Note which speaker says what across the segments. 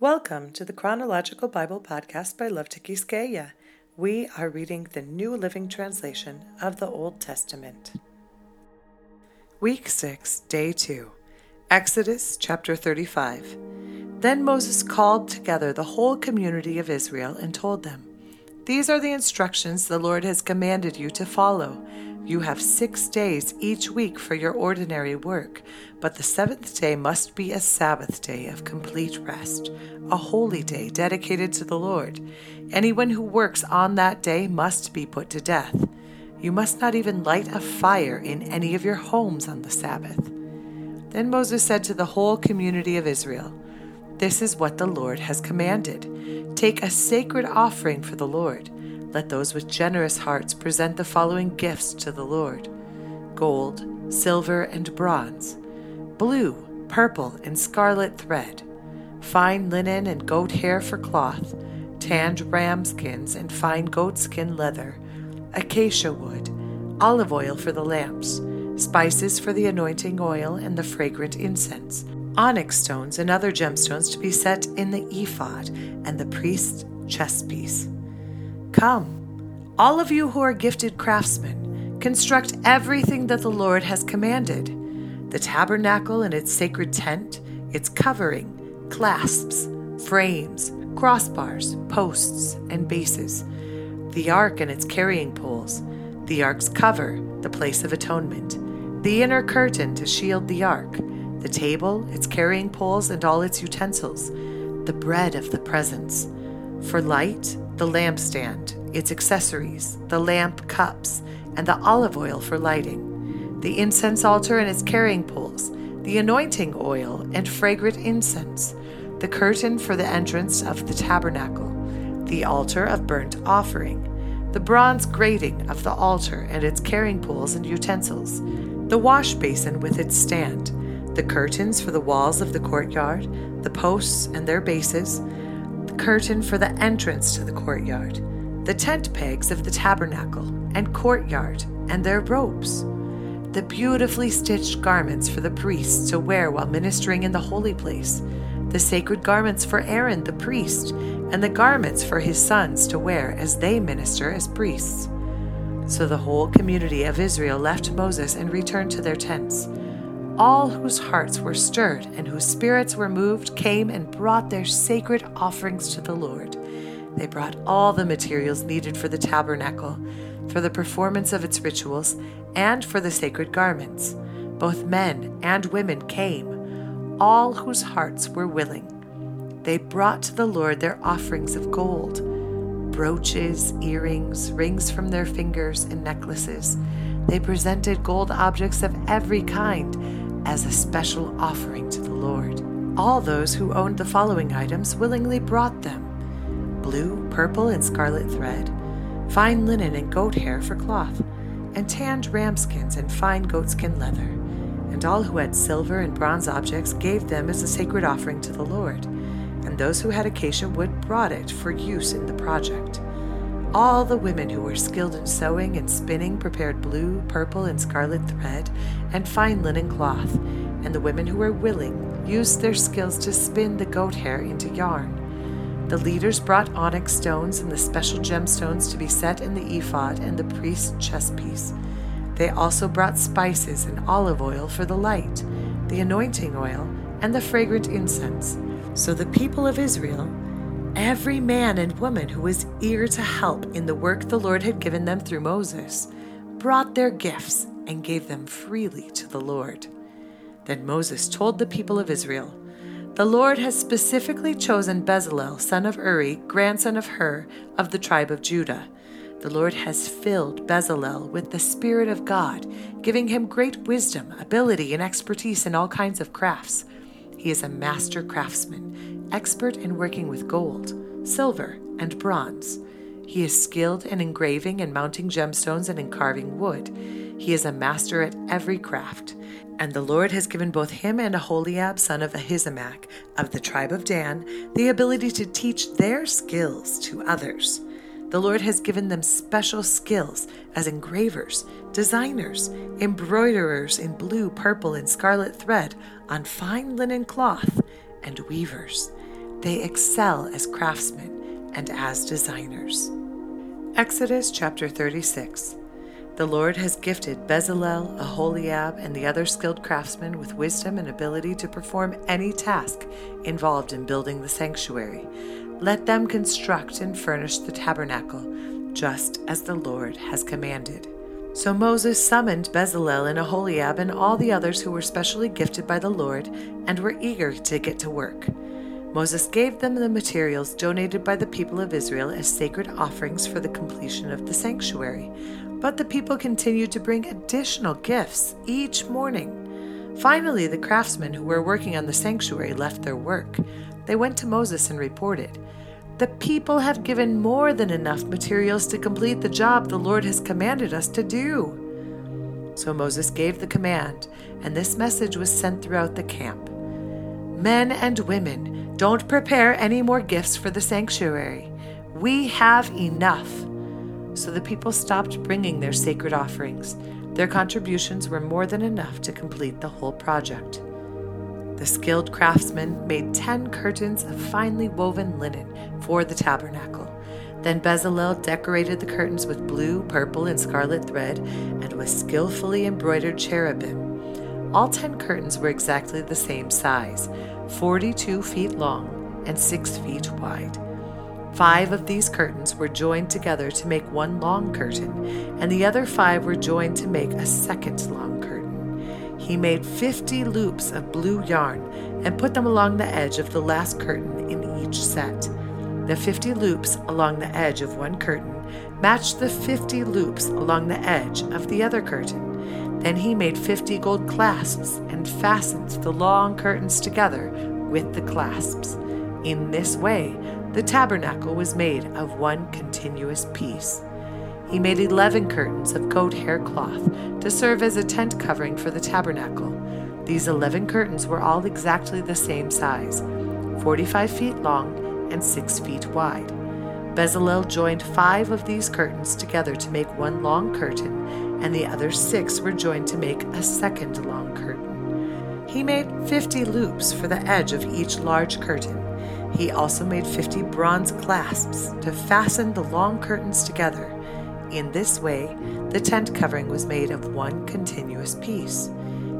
Speaker 1: Welcome to the Chronological Bible Podcast by Love Tikiskeya. We are reading the New Living Translation of the Old Testament. Week 6, Day 2, Exodus chapter 35. Then Moses called together the whole community of Israel and told them, These are the instructions the Lord has commanded you to follow you have six days each week for your ordinary work, but the seventh day must be a Sabbath day of complete rest, a holy day dedicated to the Lord. Anyone who works on that day must be put to death. You must not even light a fire in any of your homes on the Sabbath. Then Moses said to the whole community of Israel, This is what the Lord has commanded. Take a sacred offering for the Lord let those with generous hearts present the following gifts to the Lord gold, silver, and bronze, blue, purple, and scarlet thread, fine linen and goat hair for cloth, tanned ram skins and fine goatskin leather, acacia wood, olive oil for the lamps, spices for the anointing oil and the fragrant incense, onyx stones and other gemstones to be set in the ephod and the priest's chest piece. Come, all of you who are gifted craftsmen, construct everything that the Lord has commanded. The tabernacle and its sacred tent, its covering, clasps, frames, crossbars, posts, and bases, the ark and its carrying poles, the ark's cover, the place of atonement, the inner curtain to shield the ark, the table, its carrying poles, and all its utensils, the bread of the presence. For light, the lampstand, its accessories, the lamp cups, and the olive oil for lighting, the incense altar and its carrying poles, the anointing oil and fragrant incense, the curtain for the entrance of the tabernacle, the altar of burnt offering, the bronze grating of the altar and its carrying poles and utensils, the wash basin with its stand, the curtains for the walls of the courtyard, the posts and their bases, curtain for the entrance to the courtyard, the tent pegs of the tabernacle and courtyard and their ropes, the beautifully stitched garments for the priests to wear while ministering in the holy place, the sacred garments for Aaron the priest, and the garments for his sons to wear as they minister as priests. So the whole community of Israel left Moses and returned to their tents. All whose hearts were stirred and whose spirits were moved came and brought their sacred offerings to the Lord. They brought all the materials needed for the tabernacle, for the performance of its rituals, and for the sacred garments. Both men and women came, all whose hearts were willing. They brought to the Lord their offerings of gold brooches, earrings, rings from their fingers, and necklaces. They presented gold objects of every kind as a special offering to the Lord. All those who owned the following items willingly brought them blue, purple, and scarlet thread, fine linen and goat hair for cloth, and tanned ram skins and fine goatskin leather. And all who had silver and bronze objects gave them as a sacred offering to the Lord. And those who had acacia wood brought it for use in the project. All the women who were skilled in sewing and spinning prepared blue, purple, and scarlet thread and fine linen cloth, and the women who were willing used their skills to spin the goat hair into yarn. The leaders brought onyx stones and the special gemstones to be set in the ephod and the priest's chest piece. They also brought spices and olive oil for the light, the anointing oil, and the fragrant incense. So the people of Israel every man and woman who was eager to help in the work the Lord had given them through Moses brought their gifts and gave them freely to the Lord. Then Moses told the people of Israel, The Lord has specifically chosen Bezalel, son of Uri, grandson of Hur, of the tribe of Judah. The Lord has filled Bezalel with the Spirit of God, giving him great wisdom, ability, and expertise in all kinds of crafts. He is a master craftsman expert in working with gold, silver, and bronze. He is skilled in engraving and mounting gemstones and in carving wood. He is a master at every craft. And the Lord has given both him and Aholiab, son of Ahisamach, of the tribe of Dan, the ability to teach their skills to others. The Lord has given them special skills as engravers, designers, embroiderers in blue, purple, and scarlet thread on fine linen cloth, and weavers. They excel as craftsmen and as designers. Exodus chapter 36. The Lord has gifted Bezalel, Aholiab, and the other skilled craftsmen with wisdom and ability to perform any task involved in building the sanctuary. Let them construct and furnish the tabernacle, just as the Lord has commanded. So Moses summoned Bezalel and Aholiab and all the others who were specially gifted by the Lord and were eager to get to work. Moses gave them the materials donated by the people of Israel as sacred offerings for the completion of the sanctuary. But the people continued to bring additional gifts each morning. Finally, the craftsmen who were working on the sanctuary left their work. They went to Moses and reported, The people have given more than enough materials to complete the job the Lord has commanded us to do. So Moses gave the command, and this message was sent throughout the camp Men and women, don't prepare any more gifts for the sanctuary. We have enough. So the people stopped bringing their sacred offerings. Their contributions were more than enough to complete the whole project. The skilled craftsmen made ten curtains of finely woven linen for the tabernacle. Then Bezalel decorated the curtains with blue, purple, and scarlet thread and with skillfully embroidered cherubim. All ten curtains were exactly the same size 42 feet long and 6 feet wide. Five of these curtains were joined together to make one long curtain, and the other five were joined to make a second long curtain. He made 50 loops of blue yarn and put them along the edge of the last curtain in each set. The 50 loops along the edge of one curtain matched the 50 loops along the edge of the other curtain. Then he made fifty gold clasps and fastened the long curtains together with the clasps. In this way, the tabernacle was made of one continuous piece. He made eleven curtains of goat hair cloth to serve as a tent covering for the tabernacle. These eleven curtains were all exactly the same size, 45 feet long and 6 feet wide. Bezalel joined five of these curtains together to make one long curtain and the other six were joined to make a second long curtain. He made fifty loops for the edge of each large curtain. He also made fifty bronze clasps to fasten the long curtains together. In this way, the tent covering was made of one continuous piece.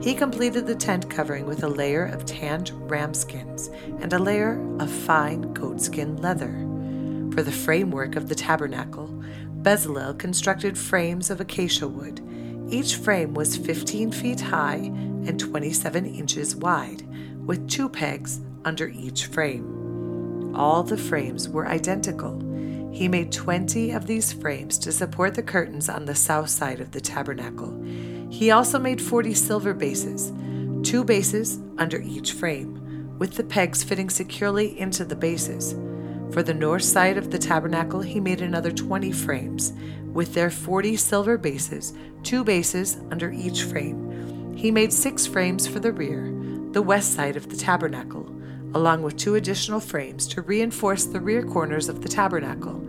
Speaker 1: He completed the tent covering with a layer of tanned ram skins and a layer of fine goatskin leather. For the framework of the tabernacle, Bezalel constructed frames of acacia wood. Each frame was 15 feet high and 27 inches wide, with two pegs under each frame. All the frames were identical. He made 20 of these frames to support the curtains on the south side of the tabernacle. He also made 40 silver bases, two bases under each frame, with the pegs fitting securely into the bases. For the north side of the tabernacle, he made another 20 frames, with their 40 silver bases, two bases under each frame. He made six frames for the rear, the west side of the tabernacle, along with two additional frames to reinforce the rear corners of the tabernacle.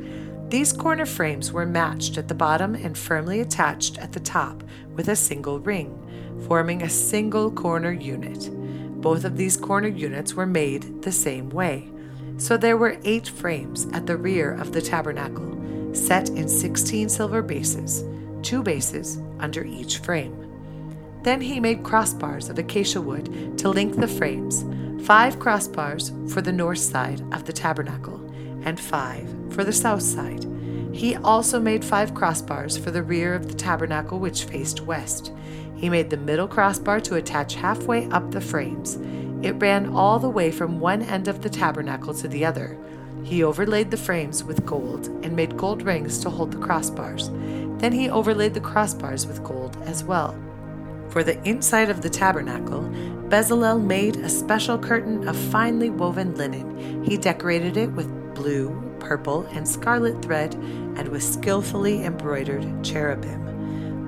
Speaker 1: These corner frames were matched at the bottom and firmly attached at the top with a single ring, forming a single corner unit. Both of these corner units were made the same way. So there were eight frames at the rear of the tabernacle, set in sixteen silver bases, two bases under each frame. Then he made crossbars of acacia wood to link the frames, five crossbars for the north side of the tabernacle, and five for the south side. He also made five crossbars for the rear of the tabernacle which faced west. He made the middle crossbar to attach halfway up the frames it ran all the way from one end of the tabernacle to the other. He overlaid the frames with gold and made gold rings to hold the crossbars. Then he overlaid the crossbars with gold as well. For the inside of the tabernacle, Bezalel made a special curtain of finely woven linen. He decorated it with blue, purple, and scarlet thread and with skillfully embroidered cherubim.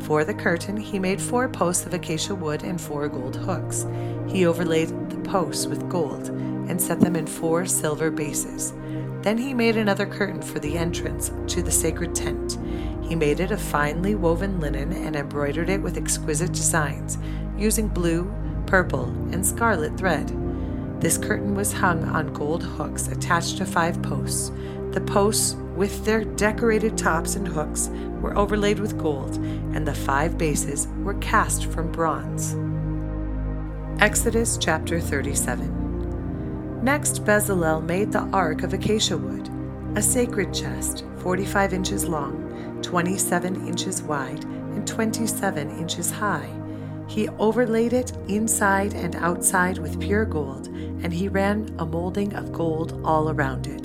Speaker 1: For the curtain, he made four posts of acacia wood and four gold hooks. He overlaid the posts with gold and set them in four silver bases. Then he made another curtain for the entrance to the sacred tent. He made it of finely woven linen and embroidered it with exquisite designs, using blue, purple, and scarlet thread. This curtain was hung on gold hooks attached to five posts. The posts, with their decorated tops and hooks, were overlaid with gold, and the five bases were cast from bronze. Exodus chapter 37. Next, Bezalel made the ark of acacia wood, a sacred chest, 45 inches long, 27 inches wide, and 27 inches high. He overlaid it inside and outside with pure gold, and he ran a molding of gold all around it.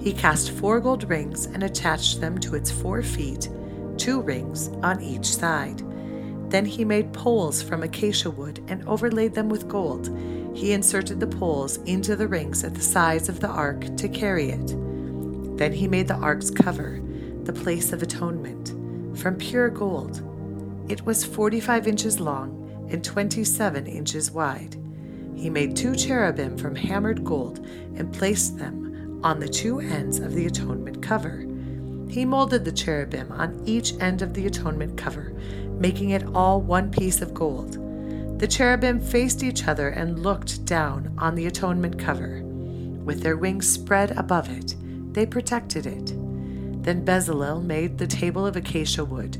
Speaker 1: He cast four gold rings and attached them to its four feet, two rings on each side. Then he made poles from acacia wood and overlaid them with gold. He inserted the poles into the rings at the sides of the ark to carry it. Then he made the ark's cover, the place of atonement, from pure gold. It was 45 inches long and 27 inches wide. He made two cherubim from hammered gold and placed them on the two ends of the atonement cover. He molded the cherubim on each end of the atonement cover, making it all one piece of gold. The cherubim faced each other and looked down on the atonement cover. With their wings spread above it, they protected it. Then Bezalel made the table of acacia wood,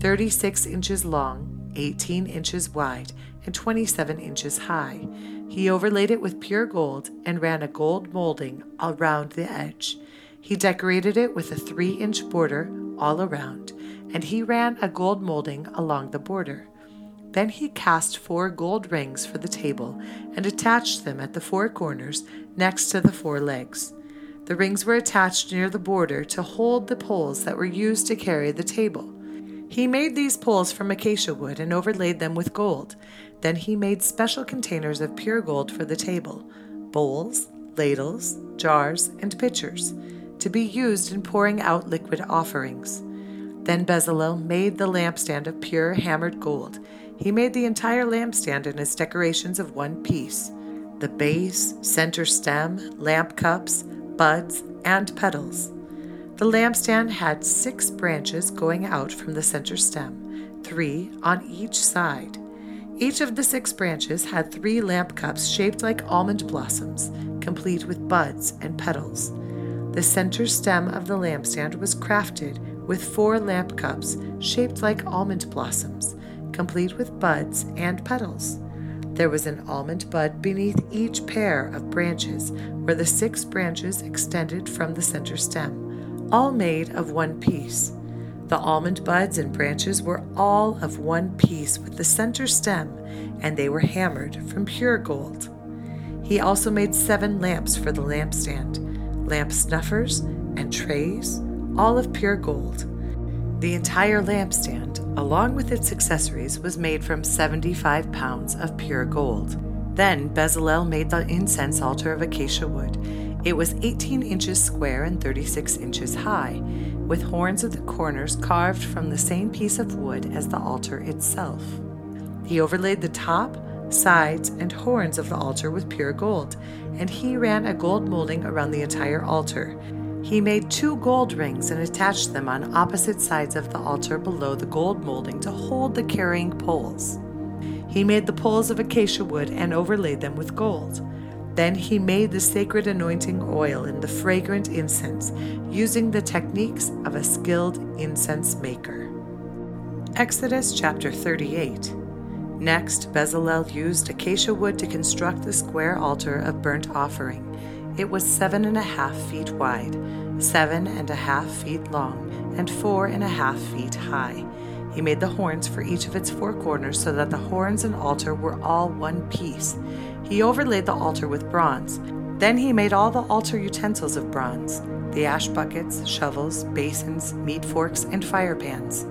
Speaker 1: 36 inches long, 18 inches wide, and 27 inches high. He overlaid it with pure gold and ran a gold molding around the edge. He decorated it with a three inch border all around, and he ran a gold molding along the border. Then he cast four gold rings for the table and attached them at the four corners next to the four legs. The rings were attached near the border to hold the poles that were used to carry the table. He made these poles from acacia wood and overlaid them with gold. Then he made special containers of pure gold for the table bowls, ladles, jars, and pitchers to be used in pouring out liquid offerings. Then Bezalel made the lampstand of pure hammered gold. He made the entire lampstand and its decorations of one piece the base, center stem, lamp cups, buds, and petals. The lampstand had six branches going out from the center stem, three on each side. Each of the six branches had three lamp cups shaped like almond blossoms, complete with buds and petals. The center stem of the lampstand was crafted with four lamp cups shaped like almond blossoms, complete with buds and petals. There was an almond bud beneath each pair of branches, where the six branches extended from the center stem, all made of one piece. The almond buds and branches were all of one piece with the center stem, and they were hammered from pure gold. He also made seven lamps for the lampstand, lamp snuffers, and trays, all of pure gold. The entire lampstand, along with its accessories, was made from 75 pounds of pure gold. Then Bezalel made the incense altar of acacia wood. It was 18 inches square and 36 inches high with horns at the corners carved from the same piece of wood as the altar itself. He overlaid the top, sides, and horns of the altar with pure gold, and he ran a gold molding around the entire altar. He made two gold rings and attached them on opposite sides of the altar below the gold molding to hold the carrying poles. He made the poles of acacia wood and overlaid them with gold. Then he made the sacred anointing oil and the fragrant incense, using the techniques of a skilled incense maker. Exodus chapter 38. Next, Bezalel used acacia wood to construct the square altar of burnt offering. It was seven and a half feet wide, seven and a half feet long, and four and a half feet high. He made the horns for each of its four corners so that the horns and altar were all one piece. He overlaid the altar with bronze. Then he made all the altar utensils of bronze the ash buckets, shovels, basins, meat forks, and fire pans.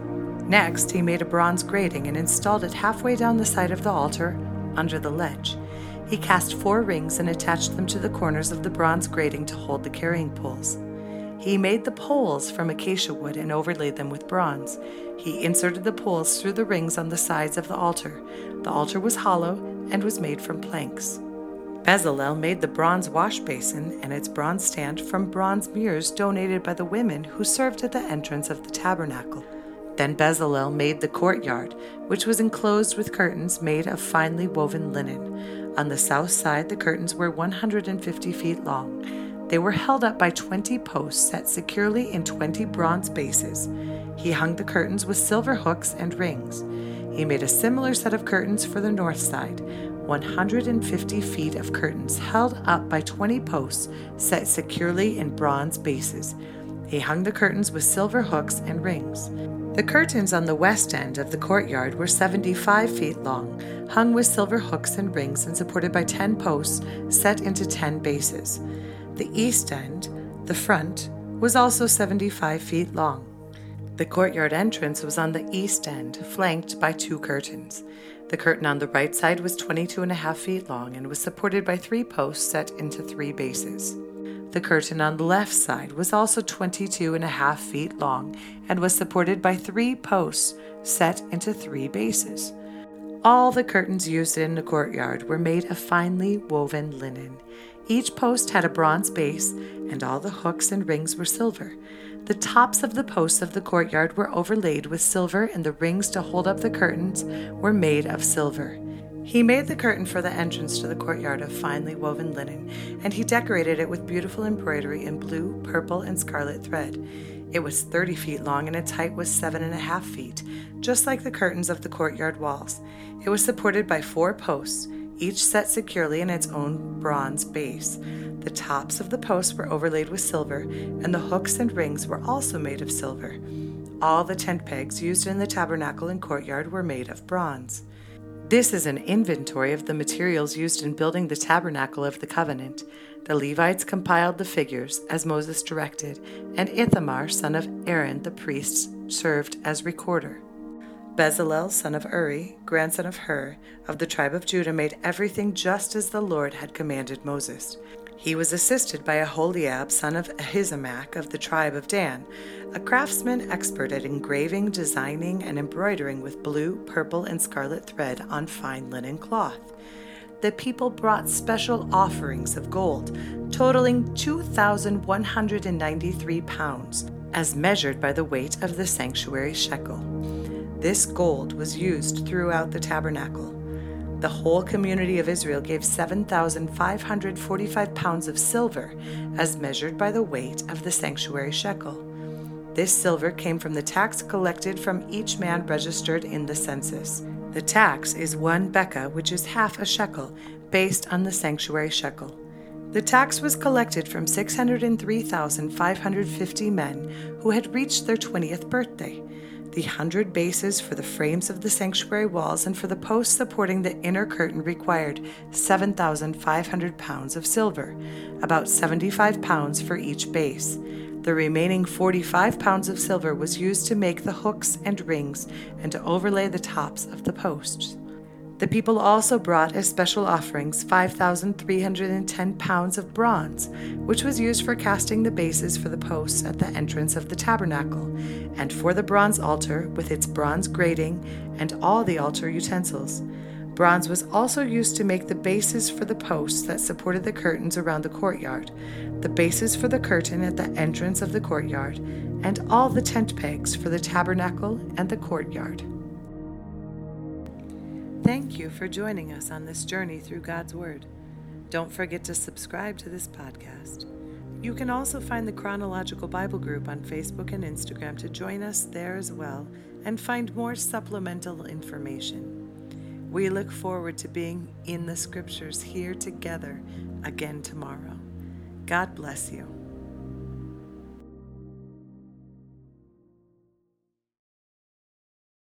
Speaker 1: Next, he made a bronze grating and installed it halfway down the side of the altar under the ledge. He cast four rings and attached them to the corners of the bronze grating to hold the carrying poles. He made the poles from acacia wood and overlaid them with bronze. He inserted the poles through the rings on the sides of the altar. The altar was hollow and was made from planks. Bezalel made the bronze wash basin and its bronze stand from bronze mirrors donated by the women who served at the entrance of the tabernacle. Then Bezalel made the courtyard, which was enclosed with curtains made of finely woven linen. On the south side, the curtains were 150 feet long. They were held up by 20 posts set securely in 20 bronze bases. He hung the curtains with silver hooks and rings. He made a similar set of curtains for the north side, 150 feet of curtains held up by 20 posts set securely in bronze bases. He hung the curtains with silver hooks and rings. The curtains on the west end of the courtyard were 75 feet long, hung with silver hooks and rings, and supported by 10 posts set into 10 bases. The east end, the front, was also 75 feet long. The courtyard entrance was on the east end, flanked by two curtains. The curtain on the right side was 22 and a half feet long and was supported by three posts set into three bases. The curtain on the left side was also 22 and a half feet long and was supported by three posts set into three bases. All the curtains used in the courtyard were made of finely woven linen. Each post had a bronze base, and all the hooks and rings were silver. The tops of the posts of the courtyard were overlaid with silver, and the rings to hold up the curtains were made of silver. He made the curtain for the entrance to the courtyard of finely woven linen, and he decorated it with beautiful embroidery in blue, purple, and scarlet thread. It was 30 feet long, and its height was seven and a half feet, just like the curtains of the courtyard walls. It was supported by four posts, each set securely in its own bronze base. The tops of the posts were overlaid with silver, and the hooks and rings were also made of silver. All the tent pegs used in the tabernacle and courtyard were made of bronze. This is an inventory of the materials used in building the tabernacle of the covenant. The Levites compiled the figures as Moses directed, and Ithamar, son of Aaron the priest, served as recorder. Bezalel, son of Uri, grandson of Hur, of the tribe of Judah, made everything just as the Lord had commanded Moses. He was assisted by Aholiab, son of Ahisamach of the tribe of Dan, a craftsman expert at engraving, designing, and embroidering with blue, purple, and scarlet thread on fine linen cloth. The people brought special offerings of gold, totaling 2,193 pounds, as measured by the weight of the sanctuary shekel. This gold was used throughout the tabernacle. The whole community of Israel gave 7,545 pounds of silver, as measured by the weight of the sanctuary shekel. This silver came from the tax collected from each man registered in the census. The tax is one bekah, which is half a shekel, based on the sanctuary shekel. The tax was collected from 603,550 men who had reached their 20th birthday the hundred bases for the frames of the sanctuary walls and for the posts supporting the inner curtain required 7,500 pounds of silver, about 75 pounds for each base. The remaining 45 pounds of silver was used to make the hooks and rings and to overlay the tops of the posts. The people also brought as special offerings 5,310 pounds of bronze, which was used for casting the bases for the posts at the entrance of the tabernacle, and for the bronze altar with its bronze grating and all the altar utensils. Bronze was also used to make the bases for the posts that supported the curtains around the courtyard, the bases for the curtain at the entrance of the courtyard, and all the tent pegs for the tabernacle and the courtyard. Thank you for joining us on this journey through God's Word. Don't forget to subscribe to this podcast. You can also find the Chronological Bible Group on Facebook and Instagram to join us there as well and find more supplemental information. We look forward to being in the Scriptures here together again tomorrow. God bless you.